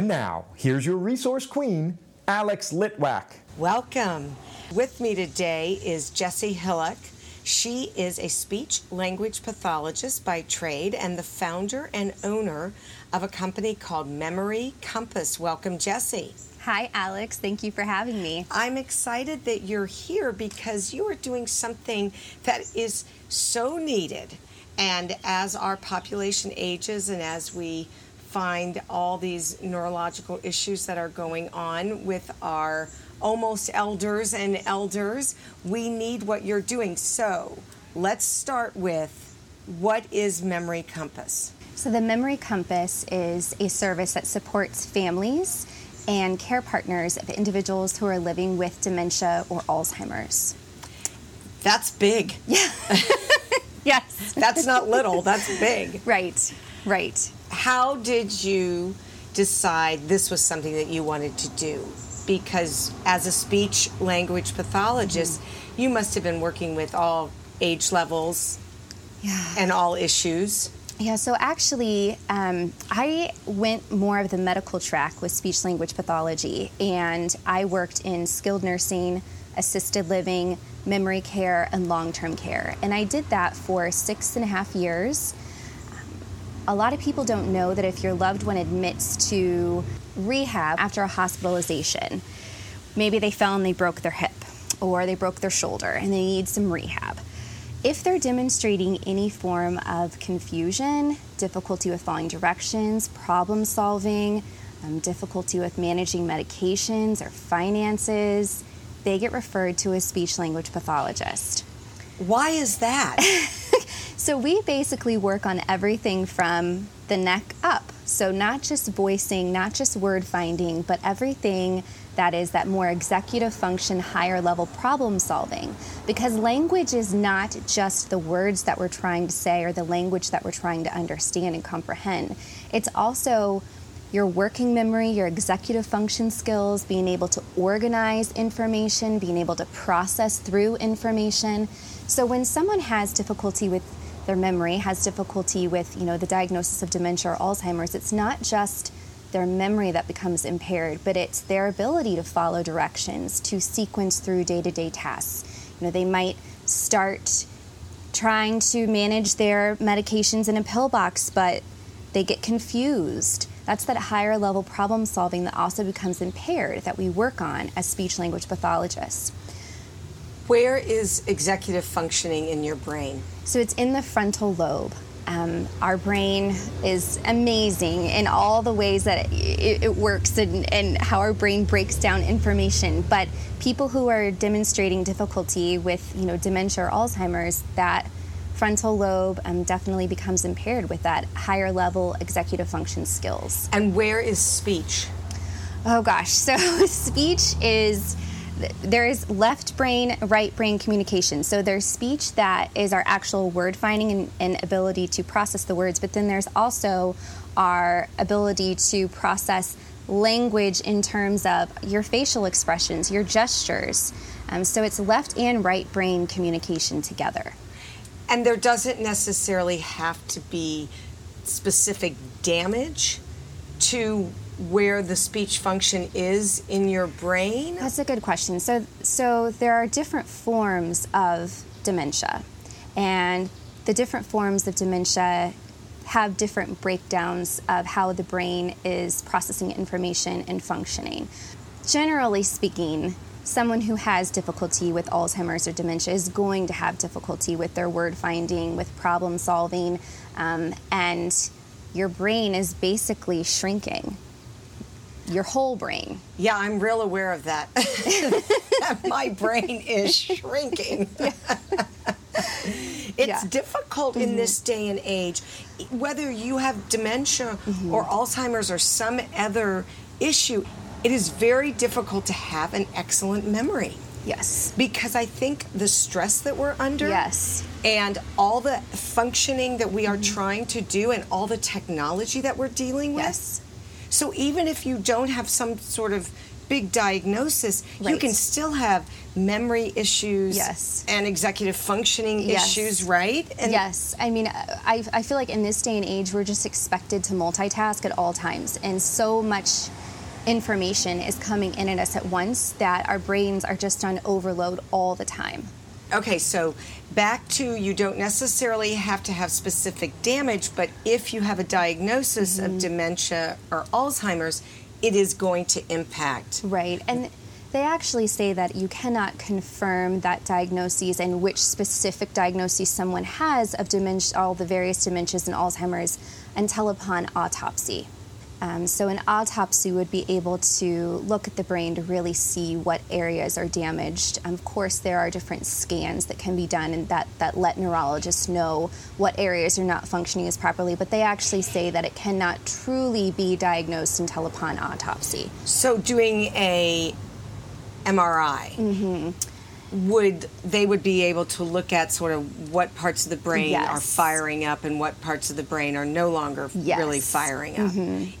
And now, here's your resource queen, Alex Litwack. Welcome. With me today is Jessie Hillock. She is a speech language pathologist by trade and the founder and owner of a company called Memory Compass. Welcome, Jessie. Hi, Alex. Thank you for having me. I'm excited that you're here because you are doing something that is so needed. And as our population ages and as we find all these neurological issues that are going on with our almost elders and elders. We need what you're doing. So let's start with what is Memory Compass? So, the Memory Compass is a service that supports families and care partners of individuals who are living with dementia or Alzheimer's. That's big. Yeah. yes. That's not little, that's big. Right, right. How did you decide this was something that you wanted to do? Because as a speech language pathologist, mm-hmm. you must have been working with all age levels yeah. and all issues. Yeah, so actually, um, I went more of the medical track with speech language pathology, and I worked in skilled nursing, assisted living, memory care, and long term care. And I did that for six and a half years a lot of people don't know that if your loved one admits to rehab after a hospitalization, maybe they fell and they broke their hip or they broke their shoulder and they need some rehab. If they're demonstrating any form of confusion, difficulty with following directions, problem solving, um, difficulty with managing medications or finances, they get referred to a speech language pathologist. Why is that? So we basically work on everything from the neck up. So not just voicing, not just word finding, but everything that is that more executive function, higher level problem solving. Because language is not just the words that we're trying to say or the language that we're trying to understand and comprehend. It's also your working memory, your executive function skills, being able to organize information, being able to process through information. So when someone has difficulty with their memory has difficulty with you know the diagnosis of dementia or Alzheimer's, it's not just their memory that becomes impaired, but it's their ability to follow directions, to sequence through day-to-day tasks. You know, they might start trying to manage their medications in a pill box, but they get confused. That's that higher level problem solving that also becomes impaired that we work on as speech language pathologists. Where is executive functioning in your brain? So it's in the frontal lobe. Um, our brain is amazing in all the ways that it, it works and, and, how our brain breaks down information. But people who are demonstrating difficulty with, you know, dementia or Alzheimer's, that frontal lobe um, definitely becomes impaired with that higher level executive function skills. And where is speech? Oh gosh, so speech is there is left brain, right brain communication. So there's speech that is our actual word finding and, and, ability to process the words, but then there's also our ability to process language in terms of your facial expressions, your gestures. Um, so it's left and right brain communication together. And there doesn't necessarily have to be specific damage to where the speech function is in your brain? That's a good question. So, so there are different forms of dementia, and the different forms of dementia have different breakdowns of how the brain is processing information and functioning. Generally speaking, someone who has difficulty with Alzheimer's or dementia is going to have difficulty with their word finding, with problem solving, um, and your brain is basically shrinking your whole brain. Yeah, I'm real aware of that. My brain is shrinking. it's yeah. difficult mm-hmm. in this day and age, whether you have dementia mm-hmm. or Alzheimer's or some other issue, it is very difficult to have an excellent memory. Yes. Because I think the stress that we're under. Yes. And all the functioning that we are mm-hmm. trying to do and all the technology that we're dealing with. Yes so even if you don't have some sort of big diagnosis, you can still have memory issues Yes. and executive functioning Yes. issues, right? And yes, I mean, I, I feel like in this day and age, we're just expected to multitask at all times, and so much information is coming in at us at once that our brains are just on overload all the time. Okay, so back to you don't necessarily have to have specific damage, but if you have a diagnosis Mm-hmm. of dementia or Alzheimer's, it is going to impact. Right, and they actually say that you cannot confirm that diagnoses and which specific diagnosis someone has of dementia, all the various dementias and Alzheimer's, until upon autopsy. Um, so, an autopsy would be able to look at the brain to really see what areas are damaged. Um, of course, there are different scans that can be done and that, that let neurologists know what areas are not functioning as properly, but they actually say that it cannot truly be diagnosed until upon autopsy. So doing a MRI, Mm-hmm. Would they would be able to look at sort of what parts of the brain are firing up and what parts of the brain are no longer Yes. Mm-hmm. really firing up.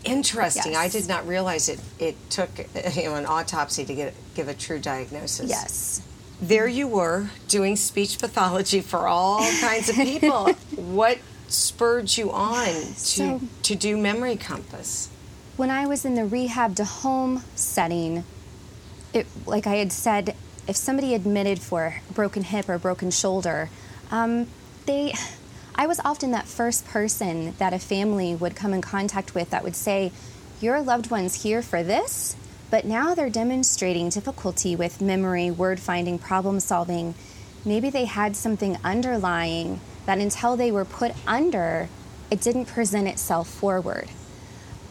Interesting. I did not realize it. It took you know an autopsy to get give a true diagnosis. Yes. There you were doing speech pathology for all kinds of people. what spurred you on to So- to do memory compass? When I was in the rehab to home setting, it, like I had said, if somebody admitted for a broken hip or broken shoulder, um, they, I was often that first person that a family would come in contact with that would say, "Your loved one's here for this." But now they're demonstrating difficulty with memory, word finding, problem solving. Maybe they had something underlying that until they were put under, it didn't present itself forward.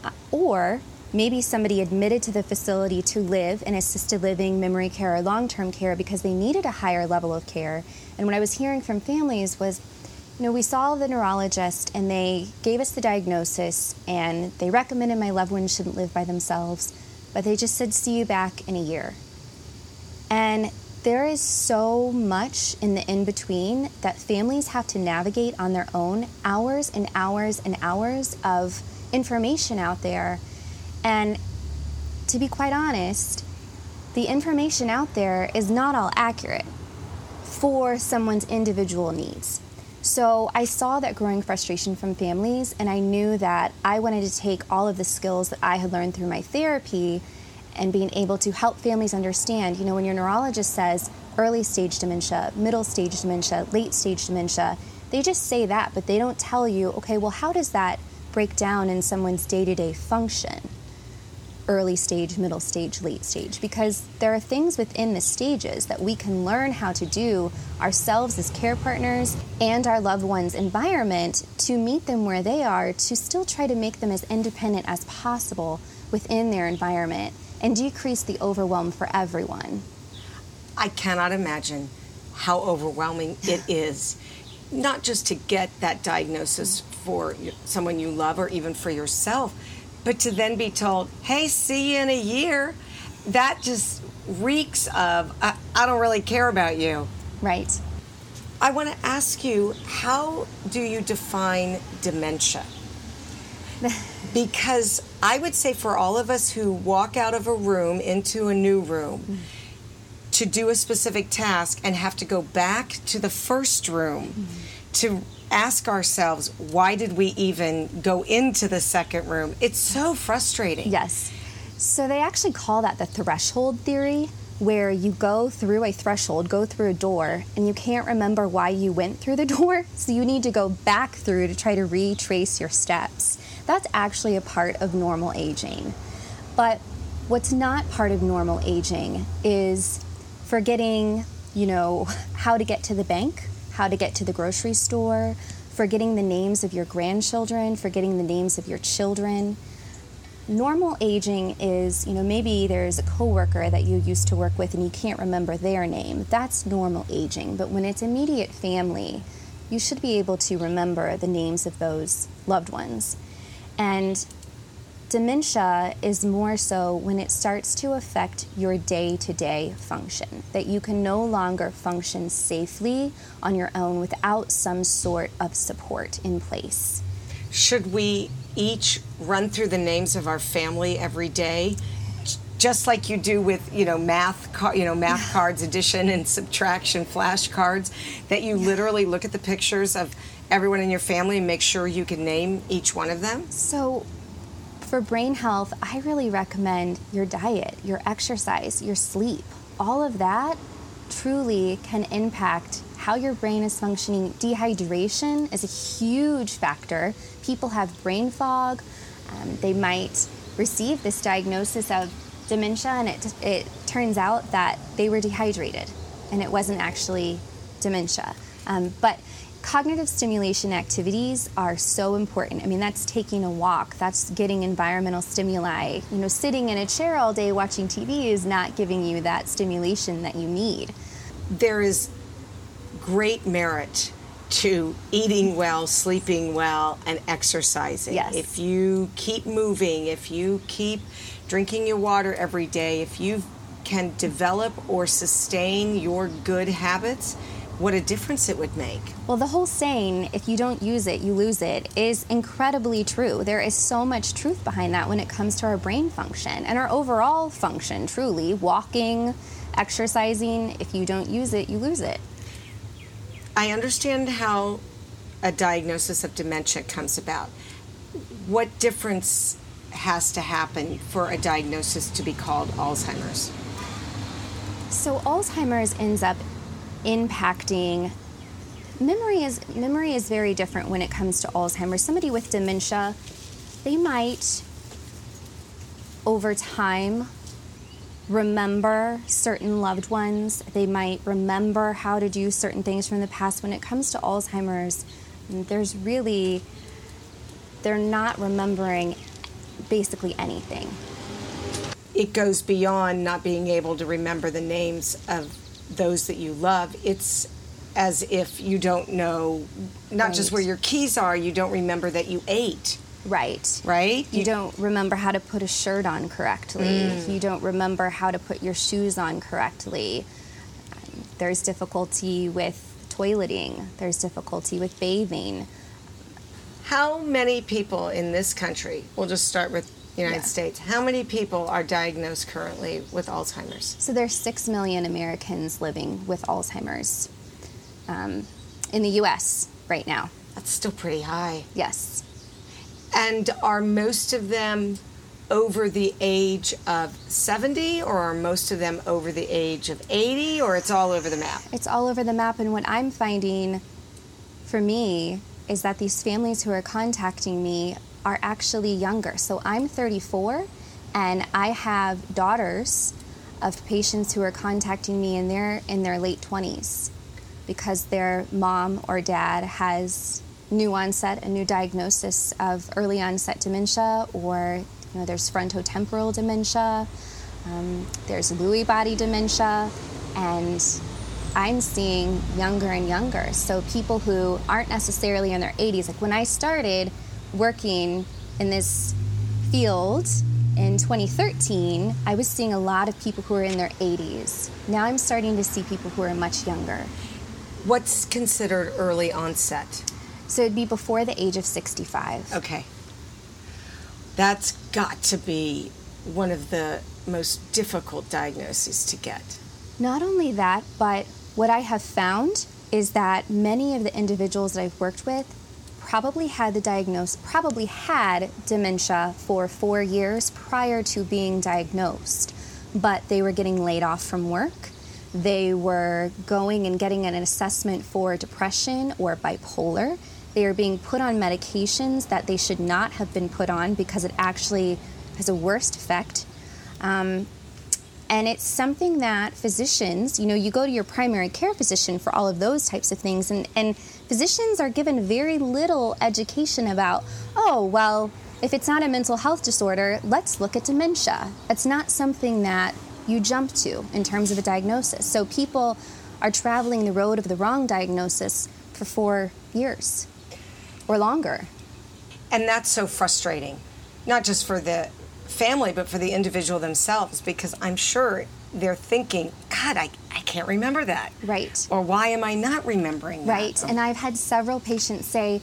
Uh, Or maybe somebody admitted to the facility to live in assisted living, memory care, or long term care because they needed a higher level of care. And what I was hearing from families was, you know, we saw the neurologist and they gave us the diagnosis and they recommended my loved one shouldn't live by themselves, but they just said, see you back in a year. And there is so much in the in between that families have to navigate on their own hours and hours and hours of information out there. And to be quite honest, the information out there is not all accurate for someone's individual needs. So I saw that growing frustration from families, and I knew that I wanted to take all of the skills that I had learned through my therapy and being able to help families understand. You know, when your neurologist says early stage dementia, middle stage dementia, late stage dementia, they just say that, but they don't tell you, okay, well, how does that break down in someone's day to day function? Early stage, middle stage, late stage, because there are things within the stages that we can learn how to do ourselves as care partners and our loved ones' environment to meet them where they are, to still try to make them as independent as possible within their environment and decrease the overwhelm for everyone. I cannot imagine how overwhelming it is, not just to get that diagnosis for someone you love or even for yourself, but to then be told, hey, see you in a year. That just reeks of, I, I don't really care about you. Right. I want to ask you, how do you define dementia? because I would say for all of us who walk out of a room into a new room mm. to do a specific task and have to go back to the first room mm-hmm. to ask ourselves, why did we even go into the second room? It's so frustrating. Yes. So they actually call that the threshold theory, where you go through a threshold, go through a door, and you can't remember why you went through the door, so you need to go back through to try to retrace your steps. That's actually a part of normal aging. But what's not part of normal aging is forgetting, you know, how to get to the bank, how to get to the grocery store, forgetting the names of your grandchildren, forgetting the names of your children normal aging is, you know, maybe there's a coworker that you used to work with and you can't remember their name. That's normal aging. But when it's immediate family, you should be able to remember the names of those loved ones. And dementia is more so when it starts to affect your day to day function, that you can no longer function safely on your own without some sort of support in place. Should we each run through the names of our family every day just like you do with you know math you know math cards addition and subtraction flashcards that you literally look at the pictures of everyone in your family and make sure you can name each one of them So, for brain health, I really recommend your diet, your exercise, your sleep. All of that truly can impact how your brain is functioning. Dehydration is a huge factor. People have brain fog. Um, they might receive this diagnosis of dementia, and it, it turns out that they were dehydrated and it wasn't actually dementia. Um, but cognitive stimulation activities are so important. I mean, that's taking a walk, that's getting environmental stimuli. You know, sitting in a chair all day watching TV is not giving you that stimulation that you need. there is great merit to eating well, sleeping well, and exercising. Yes. If you keep moving, if you keep drinking your water every day, if you can develop or sustain your good habits, what a difference it would make. Well, the whole saying, if you don't use it, you lose it, is incredibly true. There is so much truth behind that when it comes to our brain function and our overall function, truly. Walking, exercising, if you don't use it, you lose it. I understand how a diagnosis of dementia comes about. What difference has to happen for a diagnosis to be called Alzheimer's? So Alzheimer's ends up impacting memory is memory is very different when it comes to Alzheimer's. Somebody with dementia, they might over time remember certain loved ones. They might remember how to do certain things from the past. When it comes to Alzheimer's, there's really they're not remembering basically anything. It goes beyond not being able to remember the names of those that you love. It's as if you don't know not just where your keys are, you don't remember that you ate, Right. right? You don't remember how to put a shirt on correctly. You don't remember how to put your shoes on correctly. Um, There's difficulty with toileting. There's difficulty with bathing. How many people in this country, we'll just start with United Yeah. States, how many people are diagnosed currently with Alzheimer's? So there's six million Americans living with Alzheimer's um, in the U.S. right now. That's still pretty high. Yes. And are most of them over the age of 70 or are most of them over the age of 80 or it's all over the map? It's all over the map, and what I'm finding for me is that these families who are contacting me are actually younger. So I'm 34, and I have daughters of patients who are contacting me in their in their late 20s because their mom or dad has new onset, a new diagnosis of early onset dementia, or you know, there's frontotemporal dementia, um, there's Lewy body dementia, and I'm seeing younger and younger. So people who aren't necessarily in their 80s, like when I started working in this field in 2013, I was seeing a lot of people who were in their 80s. Now I'm starting to see people who are much younger. What's considered early onset? So it'd be before the age of 65. Okay. That's got to be one of the most difficult diagnoses to get. Not only that, but what I have found is that many of the individuals that I've worked with probably had the diagnosis, probably had dementia for four years prior to being diagnosed, but they were getting laid off from work. They were going and getting an assessment for depression or bipolar. They are being put on medications that they should not have been put on because it actually has a worse effect. Um, and it's something that physicians, you know, you go to your primary care physician for all of those types of things, and, and physicians are given very little education about, oh, well, if it's not a mental health disorder, let's look at dementia. It's not something that you jump to in terms of a diagnosis. So people are traveling the road of the wrong diagnosis for four years or longer. And that's so frustrating, not just for the family, but for the individual themselves, because I'm sure they're thinking, God, I, I can't remember that. Right. Or why am I not remembering that? Right. And I've had several patients say,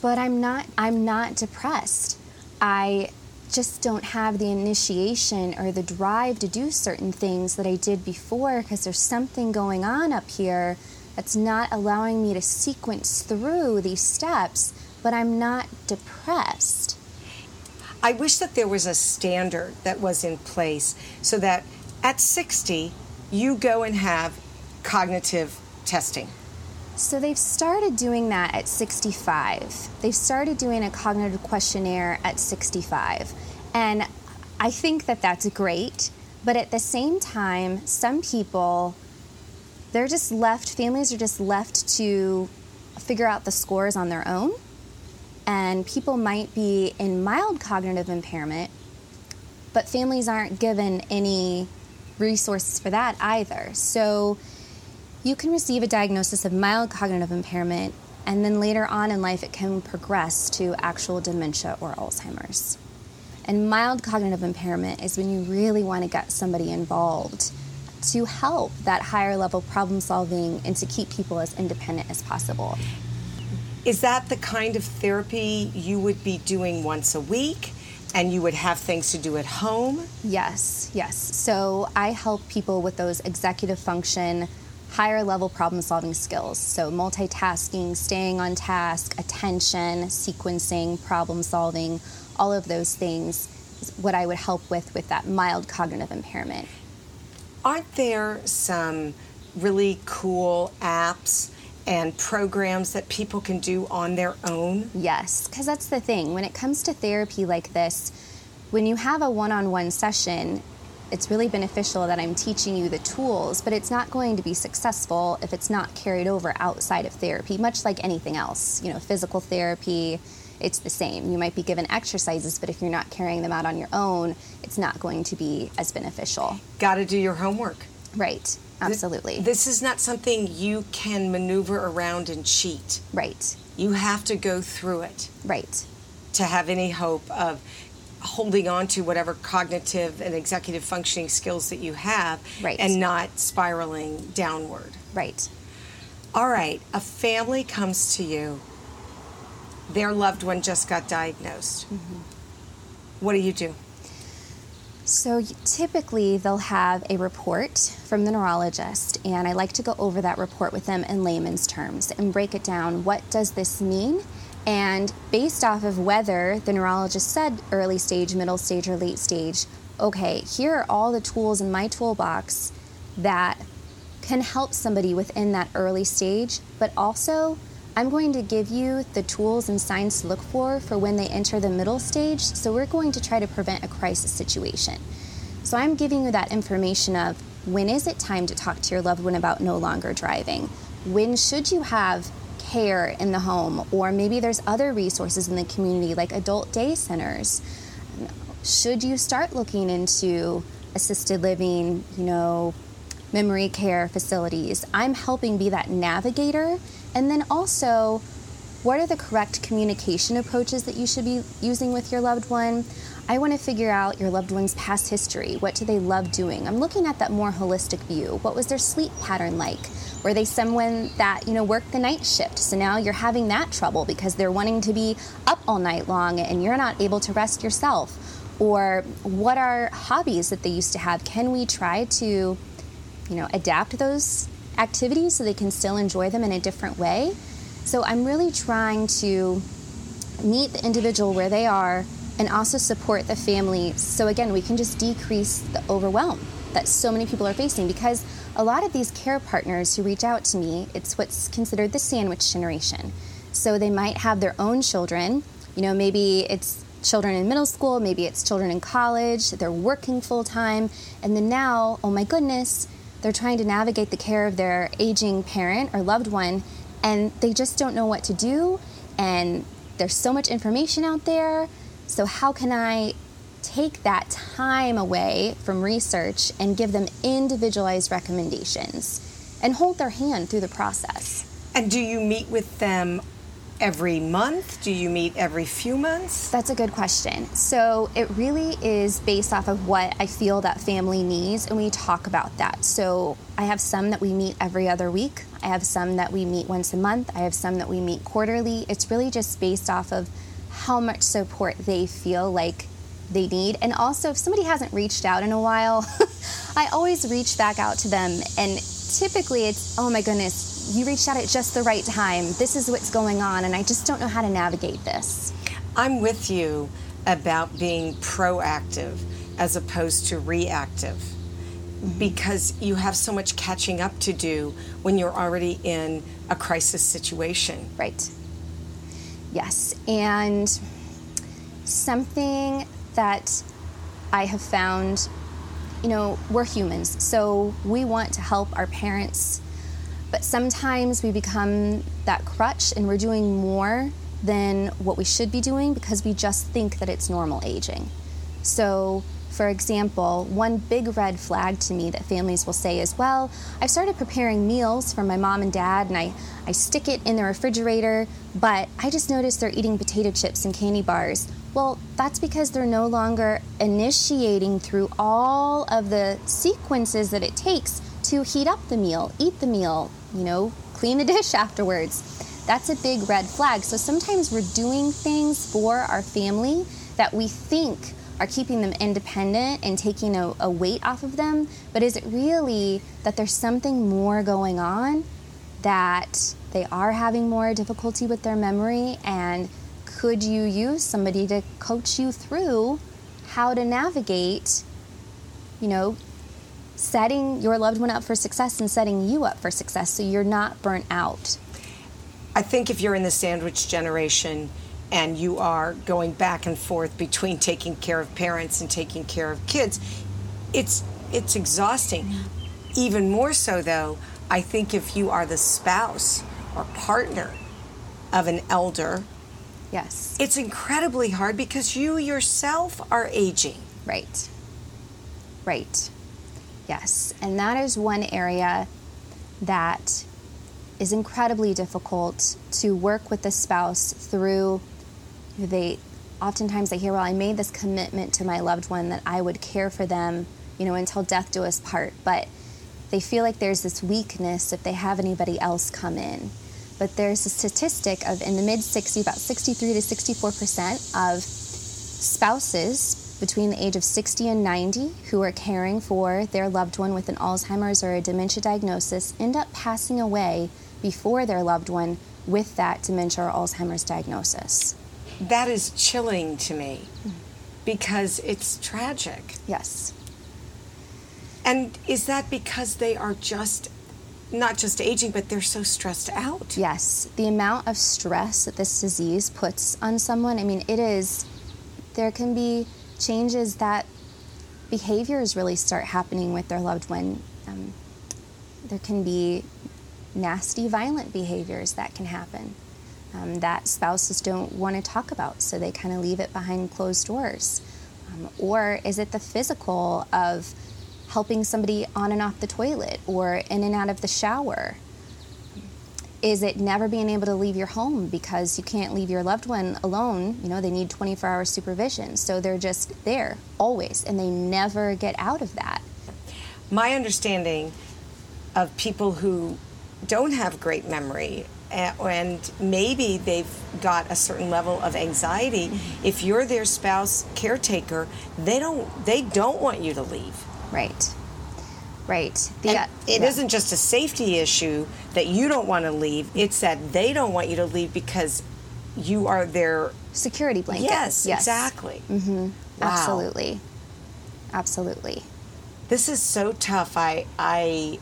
"But I'm not I'm not depressed. I just don't have the initiation or the drive to do certain things that I did before because there's something going on up here that's not allowing me to sequence through these steps, but I'm not depressed. I wish that there was a standard that was in place so that at 60, you go and have cognitive testing. So they've started doing that at 65. They've started doing a cognitive questionnaire at 65. And I think that that's great. But at the same time, some people, they're just left, families are just left to figure out the scores on their own. And people might be in mild cognitive impairment, but families aren't given any resources for that either. So you can receive a diagnosis of mild cognitive impairment, and then later on in life, it can progress to actual dementia or Alzheimer's. And mild cognitive impairment is when you really want to get somebody involved to help that higher level problem solving and to keep people as independent as possible. Is that the kind of therapy you would be doing once a week? And you would have things to do at home? Yes, yes. So I help people with those executive function, higher level problem solving skills. So multitasking, staying on task, attention, sequencing, problem solving, all of those things is what I would help with with that mild cognitive impairment. Aren't there some really cool apps and programs that people can do on their own? Yes, because that's the thing. When it comes to therapy like this, when you have a one on one session, it's really beneficial that I'm teaching you the tools, but it's not going to be successful if it's not carried over outside of therapy, much like anything else. You know, physical therapy, it's the same. You might be given exercises, but if you're not carrying them out on your own, it's not going to be as beneficial. Got to do your homework. Right, absolutely. This is not something you can maneuver around and cheat. right, You have to go through it right, to have any hope of holding on to whatever cognitive and executive functioning skills that you have Right. and not spiraling downward. right. All right, a family comes to you. Their loved one just got diagnosed. Mm-hmm. What do you do? So typically they'll have a report from the neurologist, and I like to go over that report with them in layman's terms and break it down. What does this mean? And based off of whether the neurologist said early stage, middle stage, or late stage, okay, here are all the tools in my toolbox that can help somebody within that early stage, but also I'm going to give you the tools and signs to look for for when they enter the middle stage. So we're going to try to prevent a crisis situation. So I'm giving you that information of when is it time to talk to your loved one about no longer driving? When should you have care in the home? Or maybe there's other resources in the community like adult day centers. Should you start looking into assisted living, you know, memory care facilities. I'm helping be that navigator. And then also, what are the correct communication approaches that you should be using with your loved one? I want to figure out your loved one's past history. What do they love doing? I'm looking at that more holistic view. What was their sleep pattern like? Were they someone that, you know, worked the night shift? So now you're having that trouble because they're wanting to be up all night long and you're not able to rest yourself. Or what are hobbies that they used to have? Can we try to you know, adapt those activities so they can still enjoy them in a different way. So I'm really trying to meet the individual where they are and also support the family. So again, we can just decrease the overwhelm that so many people are facing because a lot of these care partners who reach out to me, it's what's considered the sandwich generation. So they might have their own children, you know, maybe it's children in middle school, maybe it's children in college, they're working full time, and then now, oh my goodness, they're trying to navigate the care of their aging parent or loved one, and they just don't know what to do. And there's so much information out there. So, how can I take that time away from research and give them individualized recommendations and hold their hand through the process? And do you meet with them every month? Do you meet every few months? That's a good question. So it really is based off of what I feel that family needs, and we talk about that. So I have some that we meet every other week. I have some that we meet once a month. I have some that we meet quarterly. It's really just based off of how much support they feel like they need. And also, if somebody hasn't reached out in a while, I always reach back out to them. And typically, it's, oh my goodness, you reached out at just the right time. This is what's going on, and I just don't know how to navigate this. I'm with you about being proactive as opposed to reactive mm-hmm. because you have so much catching up to do when you're already in a crisis situation. Right. Yes. And something that I have found, you know, we're humans, so we want to help our parents, but sometimes we become that crutch and we're doing more than what we should be doing because we just think that it's normal aging. So, for example, one big red flag to me that families will say is, well, I've started preparing meals for my mom and dad and I, I stick it in the refrigerator, but I just noticed they're eating potato chips and candy bars. Well, that's because they're no longer initiating through all of the sequences that it takes to heat up the meal, eat the meal, you know, clean the dish afterwards. That's a big red flag. So sometimes we're doing things for our family that we think are keeping them independent and taking a, a, weight off of them, but is it really that there's something more going on that they are having more difficulty with their memory? And could you use somebody to coach you through how to navigate, you know, setting your loved one up for success and setting you up for success so you're not burnt out? I think if you're in the sandwich generation, and you are going back and forth between taking care of parents and taking care of kids, it's it's exhausting. Even more so though, I think if you are the spouse or partner of an elder, yes. It's incredibly hard because you yourself are aging. Right. Right. Yes. And that is one area that is incredibly difficult to work with the spouse through they oftentimes they hear, well, I made this commitment to my loved one that I would care for them, you know, until death do us part. But they feel like there's this weakness if they have anybody else come in. But there's a statistic of in the mid 60s, about 63 to 64 percent of spouses between the age of 60 and 90 who are caring for their loved one with an Alzheimer's or a dementia diagnosis end up passing away before their loved one with that dementia or Alzheimer's diagnosis that is chilling to me hmm. because it's tragic. Yes. And is that because they are just not just aging, but they're so stressed out? Yes. The amount of stress that this disease puts on someone, I mean, it is, there can be changes that behaviors really start happening with their loved one. Um, there can be nasty, violent behaviors that can happen um, that spouses don't want to talk about, so they kind of leave it behind closed doors? Um, or is it the physical of helping somebody on and off the toilet or in and out of the shower? Is it never being able to leave your home because you can't leave your loved one alone? You know, they need 24 hour supervision. So they're just there always and they never get out of that. My understanding of people who don't have great memory and maybe they've got a certain level of anxiety mm-hmm. if you're their spouse caretaker they don't they don't want you to leave right right the, uh, it yeah. not just a safety issue that you don't want to leave it's that they don't want you to leave because you are their security blanket yes, yes. exactly mm-hmm. wow. absolutely absolutely this is so tough i i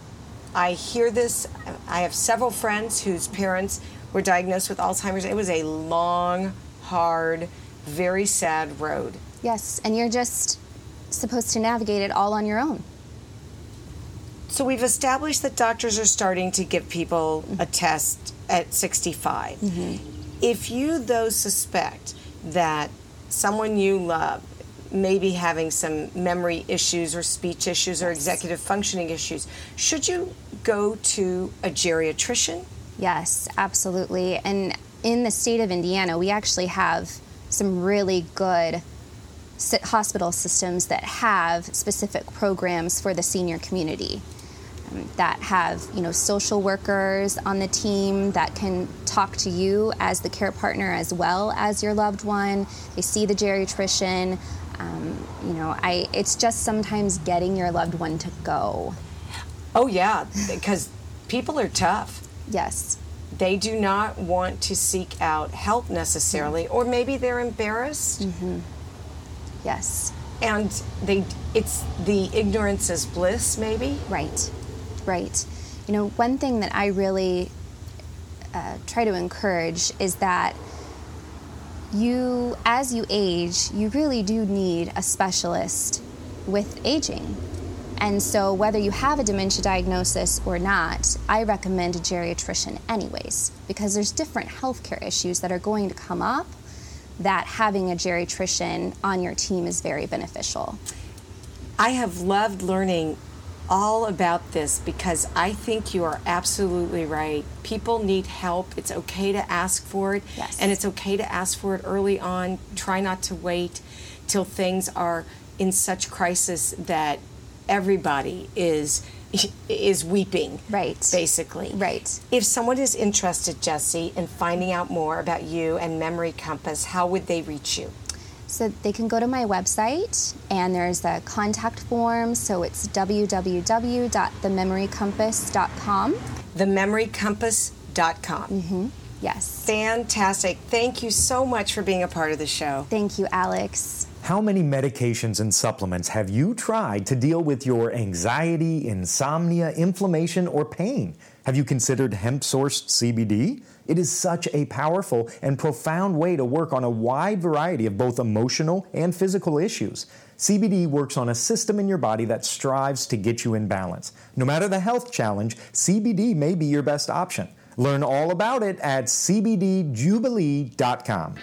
I hear this. I have several friends whose parents were diagnosed with Alzheimer's. It was a long, hard, very sad road. Yes, and you're just supposed to navigate it all on your own. So we've established that doctors are starting to give people a test at 65. Mm-hmm. If you, though, suspect that someone you love may be having some memory issues or speech issues yes. or executive functioning issues, should you go to a geriatrician? Yes, absolutely. And in the state of Indiana, we actually have some really good hospital systems that have specific programs for the senior community that have you know social workers on the team that can talk to you as the care partner as well as your loved one they see the geriatrician Um, you know, I it's just sometimes getting your loved one to go. Oh yeah, because people are tough. Yes. They do not want to seek out help necessarily, or maybe they're embarrassed. Yes. And they, it's the ignorance is bliss, maybe. Right, right. You know, one thing that I really uh, try to encourage is that you, as you age, you really do need a specialist with aging. And so, whether you have a dementia diagnosis or not, I recommend a geriatrician anyways, because there's different healthcare issues that are going to come up that having a geriatrician on your team is very beneficial. I have loved learning all about this because I think you are absolutely right. People need help. It's okay to ask for it. Yes. And it's okay to ask for it early on. Try not to wait till things are in such crisis that everybody is is weeping. Right. Basically. Right. If someone is interested, Jessie, in finding out more about you and Memory Compass, how would they reach you? So they can go to my website and there's a contact form. So it's www.thememorycompass.com. TheMemoryCompass.com. Mm-hmm. Yes. Fantastic. Thank you so much for being a part of the show. Thank you, Alex. How many medications and supplements have you tried to deal with your anxiety, insomnia, inflammation, or pain? Have you considered hemp sourced CBD? It is such a powerful and profound way to work on a wide variety of both emotional and physical issues. CBD works on a system in your body that strives to get you in balance. No matter the health challenge, CBD may be your best option. Learn all about it at cbdjubilee.com.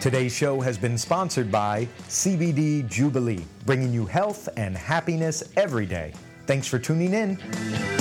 Today's show has been sponsored by CBD Jubilee, bringing you health and happiness every day. Thanks for tuning in.